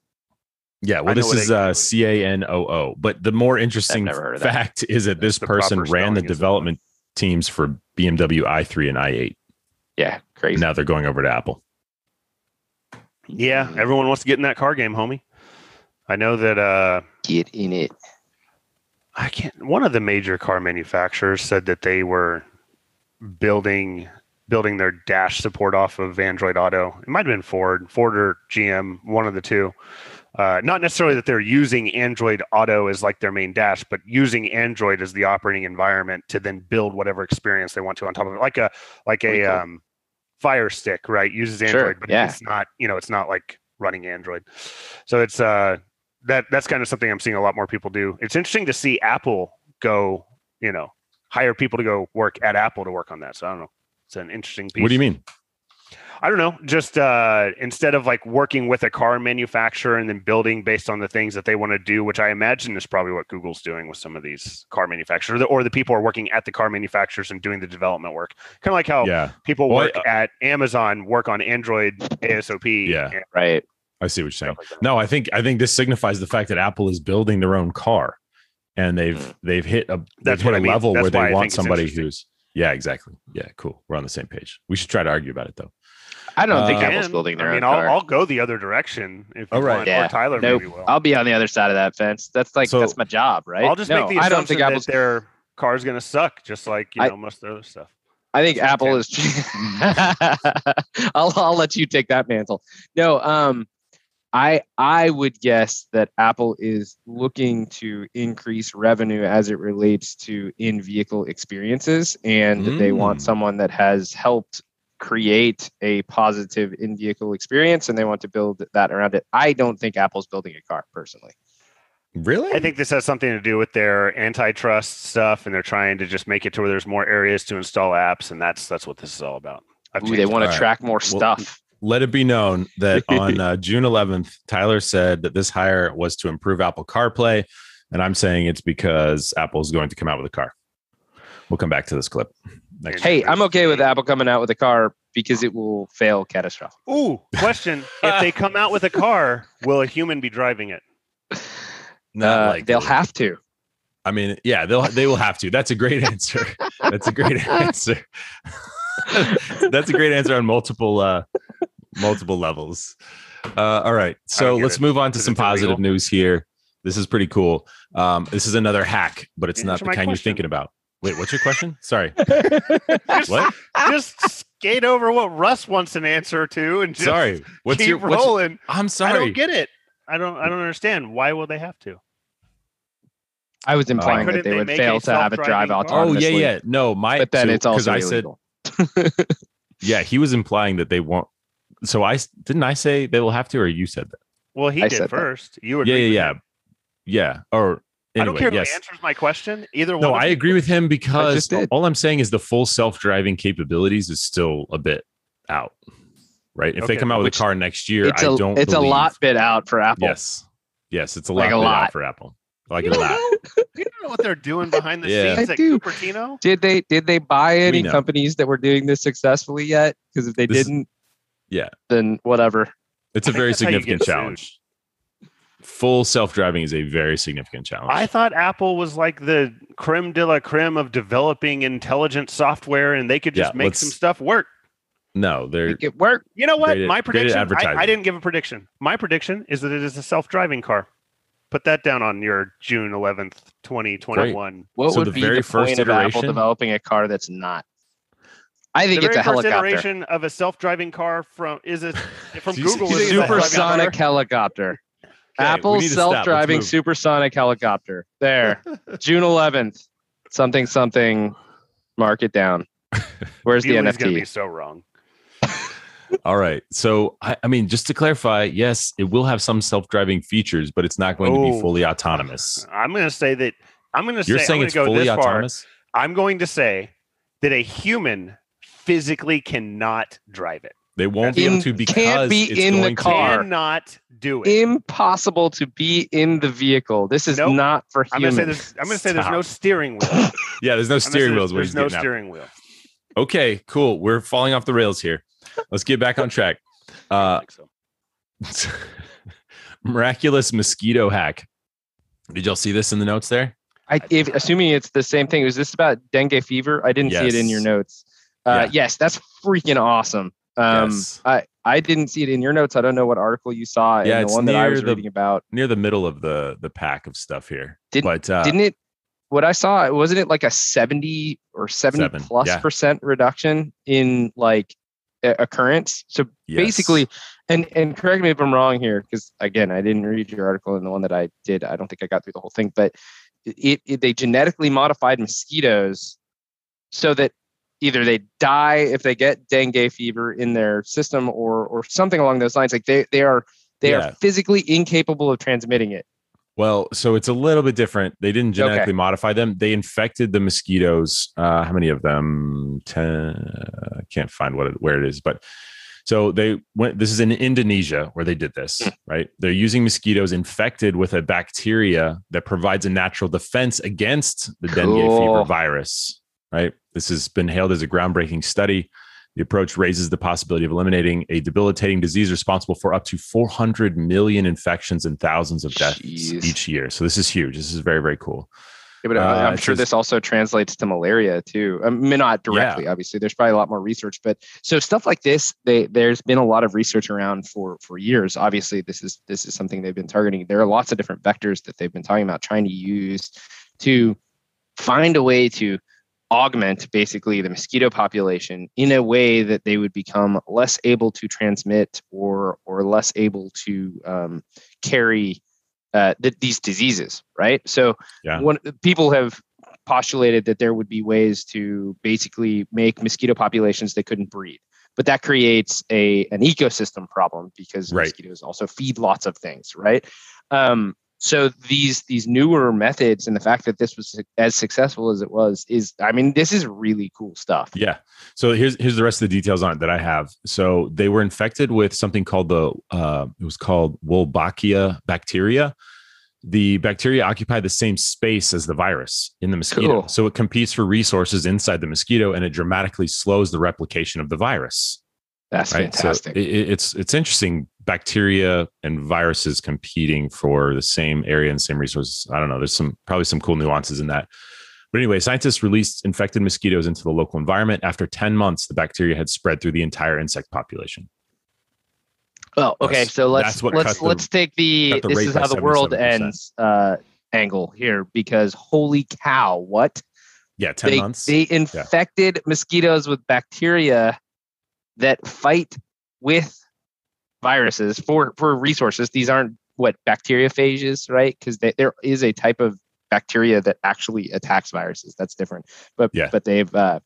Yeah. Well, this is they uh. C A N O O. But the more interesting never heard that. fact is that this person ran the spelling is- development teams for BMW i3 and i8. Yeah, crazy. Now they're going over to Apple. Yeah, Mhm. everyone wants to get in that car game, homie. I know that uh Get in it. I can't one of the major car manufacturers said that they were building building their dash support off of Android Auto. It might have been Ford, Ford or GM, one of the two. Uh, not necessarily that they're using Android Auto as like their main dash, but using Android as the operating environment to then build whatever experience they want to on top of it, like a like a cool. um, Fire Stick, right? Uses Sure, Android, but yeah. it's not you know it's not like running Android. So it's uh that that's kind of something I'm seeing a lot more people do. It's interesting to see Apple go, you know, hire people to go work at Apple to work on that. So I don't know. It's an interesting piece. What do you mean? I don't know. Just uh, instead of like working with a car manufacturer and then building based on the things that they want to do, which I imagine is probably what Google's doing with some of these car manufacturers, or the people are working at the car manufacturers and doing the development work. Kind of like how Yeah. people Well, work at Amazon, work on Android AOSP. Yeah. and Right. I see what you're saying. stuff like that. No, I think I think this signifies the fact that Apple is building their own car, and they've Mm. they've hit a Hmm. That's they've hit what I a mean. level That's where why I they want somebody who's yeah, exactly. Yeah, cool. We're on the same page. We should try to argue about it though. I don't think Uh, Apple's building their I mean, own I'll, car. I'll go the other direction if you All right. want, Yeah. or Tyler Nope. maybe will. I'll be on the other side of that fence. That's like So- that's my job, right? I'll just No, make the I assumption don't think that Apple's. their car's going to suck, just like you I- know most of the other stuff. I think That's Apple is. I'll I'll let you take that mantle. No, um, I I would guess that Apple is looking to increase revenue as it relates to in vehicle experiences, and they want Mm. someone that has helped create a positive in vehicle experience, and they want to build that around it. I don't think Apple's building a car personally. Really? I think this has something to do with their antitrust stuff, and they're trying to just make it to where there's more areas to install apps, and that's that's what this is all about. Ooh, they want to Alright. track more Well, stuff. Let it be known that on uh, June 11th, Tyler said that this hire was to improve Apple CarPlay, and I'm saying it's because Apple is going to come out with a car. We'll come back to this clip next. Hey, Hey, I'm okay with Apple coming out with a car because it will fail catastrophic. Ooh, question: If they come out with a car, will a human be driving it? Not Uh, likely. they'll have to. I mean, yeah, they'll they will have to. That's a great answer. That's a great answer. That's a great answer on multiple uh multiple levels. Uh all right. So let's it. move on to Because some it's illegal. positive news here. This is pretty cool. Um this is another hack, but it's not the my kind you're thinking about. Wait, what's your question? Sorry. Just, What? just skate over what Russ wants an answer to, and just Sorry. What's keep your what's your- I'm sorry. I don't get it. I don't. I don't understand. Why will they have to? I was implying that they they would make fail to have it drive self-driving oh autonomously. yeah, yeah. No, my But then so- it's also I said illegal. yeah, he was implying that they won't so I didn't I say they will have to or you said that? Well, he I did said that. first. You Yeah, yeah, yeah. Yeah. Or I don't care yes. who answers my question. Either one. No, of I agree with him because all I'm saying is the full self-driving capabilities is still a bit out. right? If Okay, they come out with which- a car next year, It's I a don't. it's a lot bit out for Apple. Yes, yes, it's a Like lot, a bit out lot. for Apple. Like a lot. You don't know what they're doing behind the Yeah. scenes I at do. Cupertino? Did they did they buy any companies that were doing this successfully yet? Because if they This- didn't, yeah. then whatever. It's a very that's how you significant challenge. Full self-driving is a very significant challenge. I thought Apple was like the creme de la creme of developing intelligent software and they could just Yeah, make let's- some stuff work. no, they're Make it work. You know what? Great- My great prediction, I, advertising. I didn't give a prediction. My prediction is that it is a self driving car. Put that down on your June 11th, 2021. What So would the be very the first point of Apple iteration- developing a car that's not? I think the it's very a first helicopter. iteration of a self driving car from is it from Google? is think a it's Supersonic helicopter. Okay, we Apple's need to stop. Let's self-driving supersonic helicopter. There, June 11th. Something something. Mark it down. Where's the Bewley's gonna be NFT? so wrong. All right. So, I, I mean, just to clarify, yes, it will have some self-driving features, but it's not going to Oh. be fully autonomous. I'm going to say that I'm going to You're say saying I'm it's going to go fully this far. autonomous? I'm going to say that a human physically cannot drive it. They won't be able to because can't be it's in the going to- car. Cannot do it. Impossible to be in the vehicle. This is Nope. not for I'm going humans. to say there's. I'm going to say there's no steering wheel. Yeah, there's no I'm gonna say steering wheels. when There's no getting out. steering wheel. Okay, cool. We're falling off the rails here. Let's get back on track. Uh, so. miraculous mosquito hack. Did y'all see this in the notes there? I, if, assuming it's the same thing. Was this about dengue fever? I didn't see it in your notes. Uh, Yeah. Yes, that's freaking awesome. Um, Yes. I, I didn't see it in your notes. I don't know what article you saw. Yeah, the one that I near was the- reading about. Near the middle of the the pack of stuff here. Did- but uh, Didn't it? What I saw wasn't it like a seventy or seventy Seven, plus yeah. percent reduction in like occurrence? So yes. basically, and and correct me if I'm wrong here, because again, I didn't read your article, and the one that I did, I don't think I got through the whole thing. But it, it they genetically modified mosquitoes so that either they die if they get dengue fever in their system, or or something along those lines. Like they they are they Yeah. are physically incapable of transmitting it. Well, so it's a little bit different. They didn't Okay. genetically modify them. They infected the mosquitoes. Uh, how many of them? Ten. I can't find what it, where it is, but so they went. This is in Indonesia where they did this. Hmm. Right? They're using mosquitoes infected with a bacteria that provides a natural defense against the dengue fever virus. Right? This has been hailed as a groundbreaking study. The approach raises the possibility of eliminating a debilitating disease responsible for up to 400 million infections and thousands of deaths Jeez. each year. So this is huge. This is very, very cool. Yeah, but Uh, I- I'm sure this also translates to malaria too. I mean, not directly, obviously. There's probably a lot more research, but so stuff like this, they there's been a lot of research around for for years. Obviously, this is this is something they've been targeting. There are lots of different vectors that they've been talking about trying to use to find a way to augment basically the mosquito population in a way that they would become less able to transmit or or less able to um, carry uh, th- these diseases, right? So Yeah. one people have postulated that there would be ways to basically make mosquito populations that couldn't breed but that creates a an ecosystem problem because Right. mosquitoes also feed lots of things right um, so these these newer methods and the fact that this was as successful as it was is i mean this is really cool stuff Yeah. So here's here's the rest of the details on it that I have. So they were infected with something called the uh, it was called Wolbachia bacteria. The bacteria occupy the same space as the virus in the mosquito. Cool. So it competes for resources inside the mosquito and it dramatically slows the replication of the virus. that's right? fantastic So it, it- it's it's interesting. Bacteria and viruses competing for the same area and same resources. I don't know. There's some probably some cool nuances in that. But anyway, scientists released infected mosquitoes into the local environment. After 10 months, the bacteria had spread through the entire insect population. well okay That's- so let's let's the- let's take the, the this is how the world 77%. ends uh angle here because holy cow what Yeah, 10 they, months. they infected mosquitoes with bacteria that fight with viruses for for resources. These aren't what bacteriophages, right? Because there is a type of bacteria that actually attacks viruses. That's different. But Yeah. but they've uh,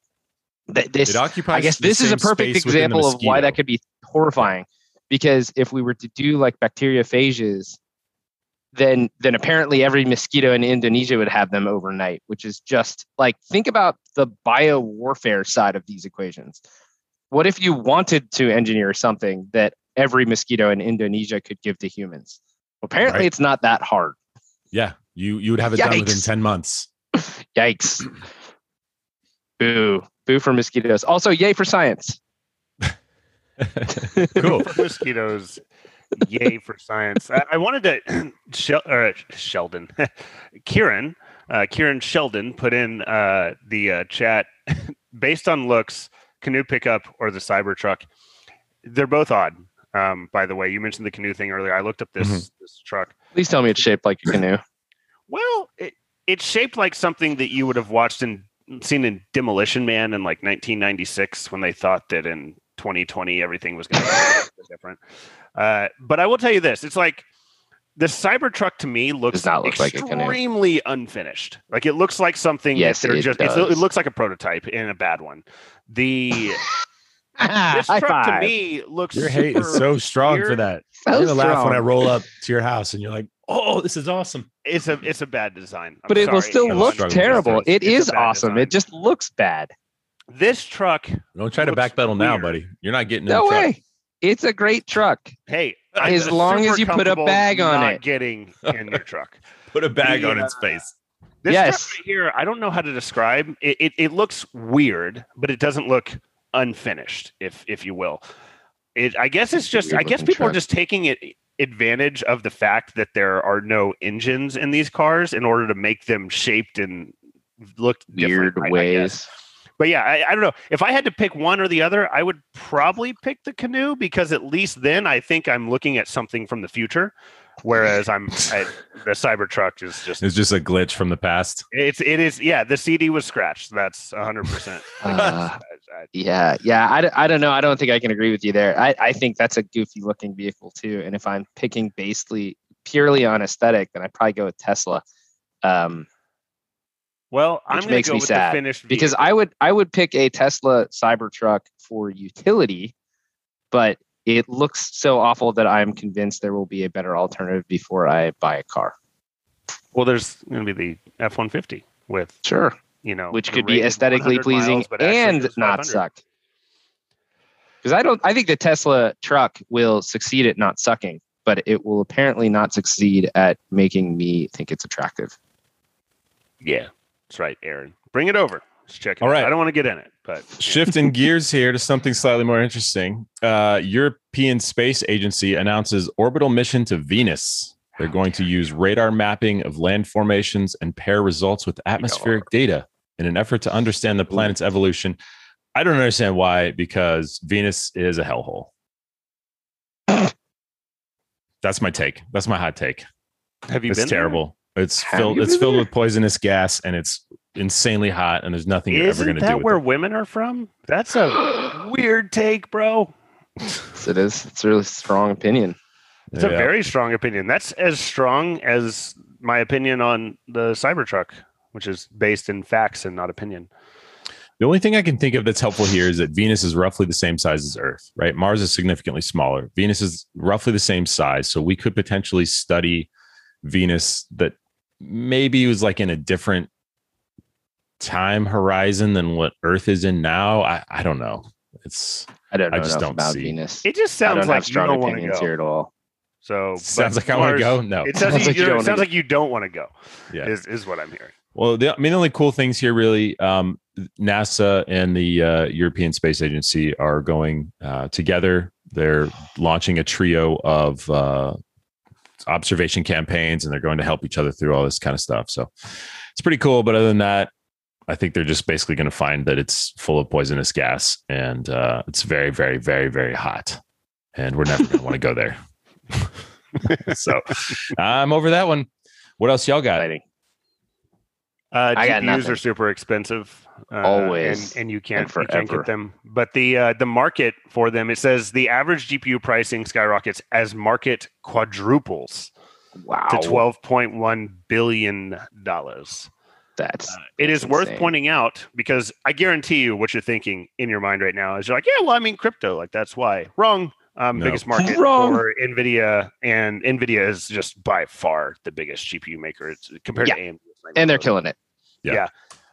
th- this. it occupies I guess this is a perfect space within the example of why that could be horrifying. Because if we were to do like bacteriophages, then then apparently every mosquito in Indonesia would have them overnight, which is just like think about the bio warfare side of these equations. what if you wanted to engineer something that every mosquito in Indonesia could give to humans? Apparently, Right. it's not that hard. Yeah, you you would have it done within ten months. Yikes. Boo. Boo for mosquitoes. Also, yay for science. cool. for mosquitoes. Yay for science! I, I wanted to Shel- or Sheldon, Kieran, uh, Kieran Sheldon put in uh, the uh, chat. Based on looks, Canoo pickup or the Cybertruck, they're both odd. Um, by the way, you mentioned the Canoo thing earlier. I looked up this Mhm. this truck. Please tell me it's shaped like a canoe. Well, it, it's shaped like something that you would have watched and seen in Demolition Man in like 1996 when they thought that in 2020 everything was going to be different. Uh, but I will tell you this: it's like the Cybertruck to me looks Does not look like a canoe. extremely unfinished. Like it looks like something Yes, that they're it just. It's, does. it looks like a prototype in a bad one. The this High truck to me looks Your hate is so strong for that. So I'm gonna laugh when I roll up to your house and you're like, "Oh, this is awesome." It's a it's a bad design. I'm But it will still look terrible. It's a is bad awesome. design. It just looks bad. This truck Don't try to Looks backpedal now, buddy. You're not getting in No the truck. way. It's a great truck. Hey, As I'm long as you put a bag on it, not it. Getting in your truck. Put a bag The, on its uh, face. This Yes. truck right here, I don't know how to describe. It, it. It looks weird, but it doesn't look unfinished, if if you will. It. I guess it's just. I guess people are just taking it advantage of the fact that there are no engines in these cars in order to make them shaped and look Weird different, I- I ways. But yeah, I, I don't know. If I had to pick one or the other, I would probably pick the Canoo because at least then I think I'm looking at something from the future. Whereas I'm I, the Cybertruck is just It's just a glitch from the past. it's it is yeah the CD was scratched. That's 100. percent Uh, Yeah, yeah i don't know. I don't think I can agree with you there. I, I think that's a goofy looking vehicle too. And if I'm picking basically purely on aesthetic, then I'd probably go with Tesla. Um, Well, I'm Which gonna makes go me with sad, the finished because. I would I would pick a Tesla Cybertruck for utility, but it looks so awful that I'm convinced there will be a better alternative before I buy a car. well, there's going to be the F-150 with Sure. you know Which could be aesthetically pleasing miles, and not suck. Because I don't I think the Tesla truck will succeed at not sucking, but it will apparently not succeed at making me think it's attractive. Yeah, that's right, Aaron. Bring it over. Let's check. All out. I don't want to get in it, but Shifting gears here to something slightly more interesting. Uh, European Space Agency announces orbital mission to Venus. They're going to use radar mapping of land formations and pair results with atmospheric data in an effort to understand the planet's evolution. I don't understand why, because Venus is a hellhole. That's my take. That's my hot take. have you It's been there? terrible. It's Have filled. you filled there? with poisonous gas, and it's insanely hot. And there's nothing you're ever Isn't going to that do. With where it. women are from? That's a weird take, bro. Yes, it is. It's a really strong opinion. It's a very strong opinion. That's as strong as my opinion on the Cybertruck, which is based in facts and not opinion. The only thing I can think of that's helpful here is that Venus is roughly the same size as Earth, right? Mars is significantly smaller. Venus is roughly the same size. So we could potentially study Venus that maybe was like in a different time horizon than what Earth is in now. I, I don't know. It's I don't know I know just enough don't about see- Venus. It just sounds like you don't want to go. here at all. So sounds but like I want to go. No. It sounds, Sounds like like you you don't- don't sounds wanna like you don't want to go. Yeah. Is is what I'm hearing. Well, the, I mean, the only cool things here really, um, NASA and the uh, European Space Agency are going uh, together. They're launching a trio of uh, observation campaigns, and they're going to help each other through all this kind of stuff. So it's pretty cool. But other than that, I think they're just basically going to find that it's full of poisonous gas, and uh, it's very, very, very, very hot, and we're never going to want to go there. so I'm over that one. What else y'all got? Exciting. Uh, I got GPUs nothing. are super expensive, uh, Always. and, and you can't And you can't get them. But the uh, the market for them, it says the average GPU pricing skyrockets as market quadruples Wow. to twelve point one billion dollars. That's Uh, it is That's worth pointing out because I guarantee you what you're thinking in your mind right now is you're like, yeah, well, I mean crypto, like that's why. Wrong. Um, No. biggest market Wrong. for Nvidia, and Nvidia is just by far the biggest GPU maker. It's compared Yeah. to AMD. it's not even and they're killing it. Yeah.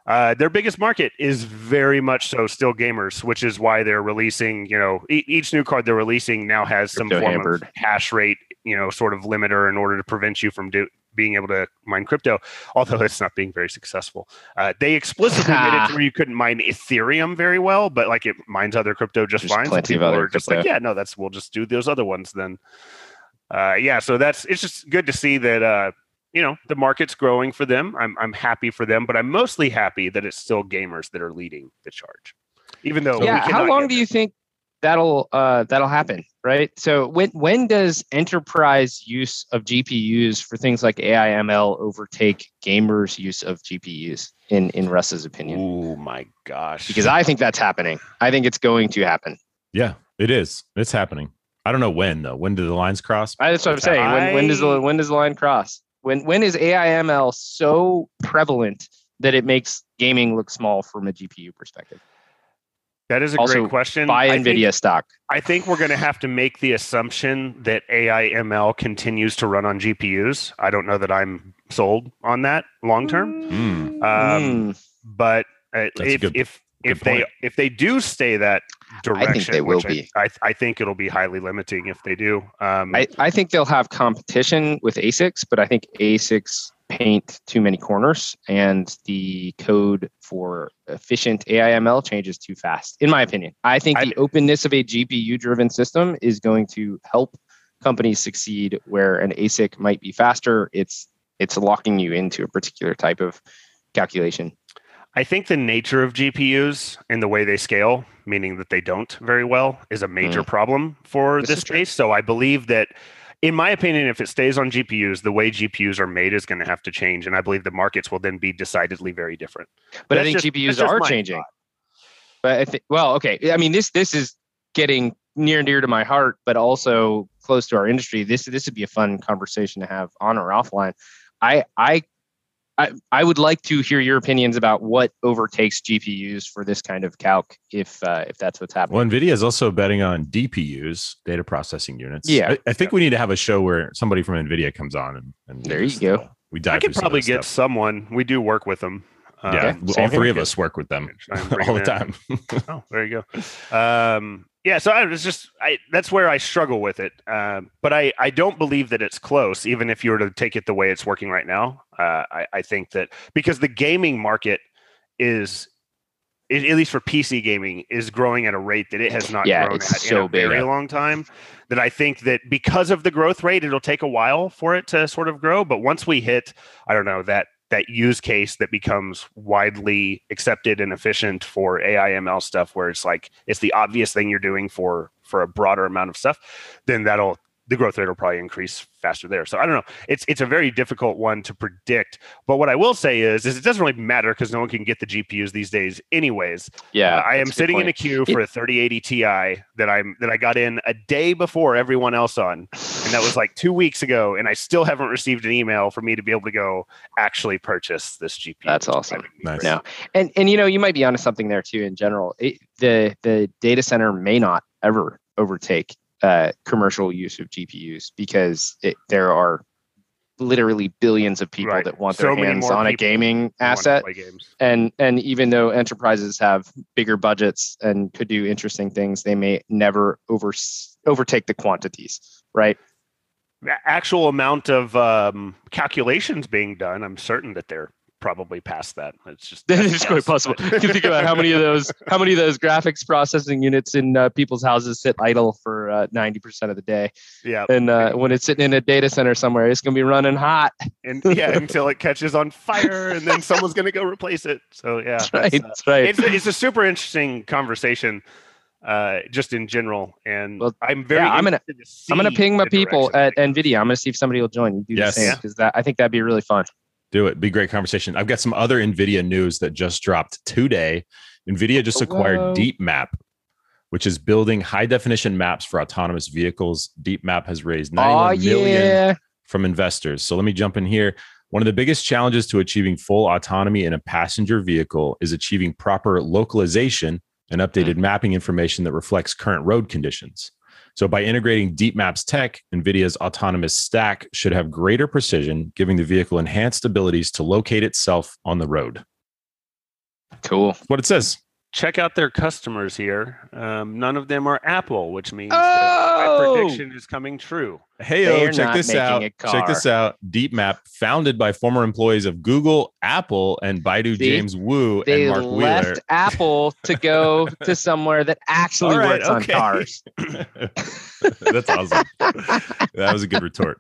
Uh, their biggest market is very much so still gamers, which is why they're releasing. You know, e- each new card they're releasing now has some form hampered. of hash rate, you know, sort of limiter in order to prevent you from do, being able to mine crypto. Although it's not being very successful. Uh, they explicitly made it to where you couldn't mine Ethereum very well, but like it mines other crypto just There's fine. So plenty of people other are just like, yeah, no, that's we'll just do those other ones then. Uh, yeah, so that's it's just good to see that uh, you know the market's growing for them. I'm I'm happy for them, but I'm mostly happy that it's still gamers that are leading the charge. Even though we yeah. How long do you think that'll uh, that'll happen? Right. So when when does enterprise use of GPUs for things like AI ML overtake gamers' use of GPUs? In in Russ's opinion, Oh my gosh! because I think that's happening. I think it's going to happen. Yeah, it is. It's happening. I don't know when though. When do the lines cross? I- That's what I'm saying. When, when does the when does the line cross? When when is AI ML so prevalent that it makes gaming look small from a GPU perspective? That is a also great question. Buy I think- Nvidia stock. I think we're going to have to make the assumption that AI ML continues to run on GPUs. I don't know that I'm sold on that long term. Mm. Um, Mm, but uh, That's a if good- if if they if they do stay that direction, I think they will which be. I, I I think it'll be highly limiting if they do. Um, I, I think they'll have competition with ASICs, but I think ASICs paint too many corners and the code for efficient AIML changes too fast, in my opinion. I think I- the openness of a GPU driven system is going to help companies succeed where an ASIC might be faster. It's it's locking you into a particular type of calculation. I think the nature of GPUs and the way they scale, meaning that they don't very well, is a major mm. problem for This this space. So I believe that, in my opinion, if it stays on GPUs, the way GPUs are made is going to have to change, and I believe the markets will then be decidedly very different. But I think just- GPUs are changing. thought. But I think well, okay. I mean this this is getting near and dear to my heart, but also close to our industry. This this would be a fun conversation to have on or offline. I I I, I would like to hear your opinions about what overtakes GPUs for this kind of calc, if uh, if that's what's happening. Well, NVIDIA is also betting on DPUs, data processing units. Yeah. I, I think we need to have a show where somebody from NVIDIA comes on and, and we There you just, go. uh, we dive I could through some of probably get stuff. someone. We do work with them. Uh, Yeah, Okay, all three of us work with them Try and bring all the in. time. oh, there you go. Um, yeah, so I was just I that's where I struggle with it. Um, but I I don't believe that it's close, even if you were to take it the way it's working right now. Uh, I I think that because the gaming market is. At at least for PC gaming, is growing at a rate that it has not Yeah, grown at so in a very big. long time. That I think that because of the growth rate, it'll take a while for it to sort of grow. But once we hit, I don't know that that use case that becomes widely accepted and efficient for AI ML stuff where it's like it's the obvious thing you're doing for for a broader amount of stuff, then that'll the growth rate will probably increase faster there. So I don't know. It's it's a very difficult one to predict. But what I will say is is it doesn't really matter because no one can get the GPUs these days anyways. Yeah, Uh, I am that's a good sitting in a queue for a 3080 Ti that I'm that I got in a day before everyone else on, and that was like two weeks ago, and I still haven't received an email for me to be able to go actually purchase this GPU. That's awesome. driving Nice. crazy. No. and and you know you might be onto something there too in general it, the the data center may not ever overtake uh, commercial use of gpus because it, there are literally billions of people Right. that want So their hands on a gaming who want to asset and and even though enterprises have bigger budgets and could do interesting things they may never over overtake the quantities right? The actual amount of um, calculations being done, I'm certain that they're probably past that. It's just That that's is a quite guess, possible. but- You can think about how many of those, how many of those graphics processing units in uh, people's houses sit idle for uh, ninety percent of the day, yeah, and uh, when it's sitting in a data center somewhere, it's going to be running hot. and yeah, until it catches on fire, and then someone's going to go replace it. So yeah, That's right. that's, uh, That's right. it's a, it's a super interesting conversation, uh, just in general. And Well, I'm very yeah, I'm gonna- interested to I'm going to ping my people at Nvidia. I'm going to see if somebody will join. You do Yes. the same because that I think that'd be really fun. Do it. Be great conversation. I've got some other NVIDIA news that just dropped today. NVIDIA just oh, acquired Hello. DeepMap, which is building high definition maps for autonomous vehicles. DeepMap has raised Oh 91 million yeah, from investors. So let me jump in here. One of the biggest challenges to achieving full autonomy in a passenger vehicle is achieving proper localization and updated mm. mapping information that reflects current road conditions. So, by integrating DeepMap's tech, NVIDIA's autonomous stack should have greater precision, giving the vehicle enhanced abilities to locate itself on the road. Cool. That's what it says. Check out their customers here. Um, none of them are Apple, which means that Oh! my prediction is coming true. Hey, They're check this out. Check this car. out. DeepMap, founded by former employees of Google, Apple, and Baidu See? James Wu They and Mark left Wheeler. Apple to go to somewhere that actually All right, works on cars. That's awesome. that was a good retort.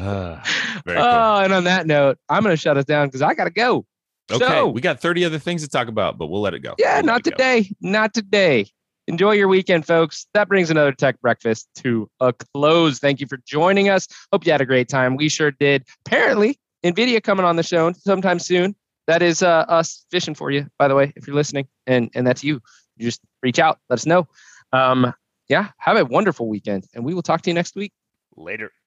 Ah, very cool. Oh, and on that note, I'm going to shut us down because I got to go. Okay, so- we got 30 other things to talk about, but we'll let it go. Yeah, We'll not it go. today. Not today. Enjoy your weekend, folks. That brings another Tech Breakfast to a close. Thank you for joining us. Hope you had a great time. We sure did. Apparently, NVIDIA coming on the show sometime soon. That is uh, us fishing for you, by the way, if you're listening, and and that's you. You just reach out, let us know. Um, yeah, have a wonderful weekend, and we will talk to you next week. Later.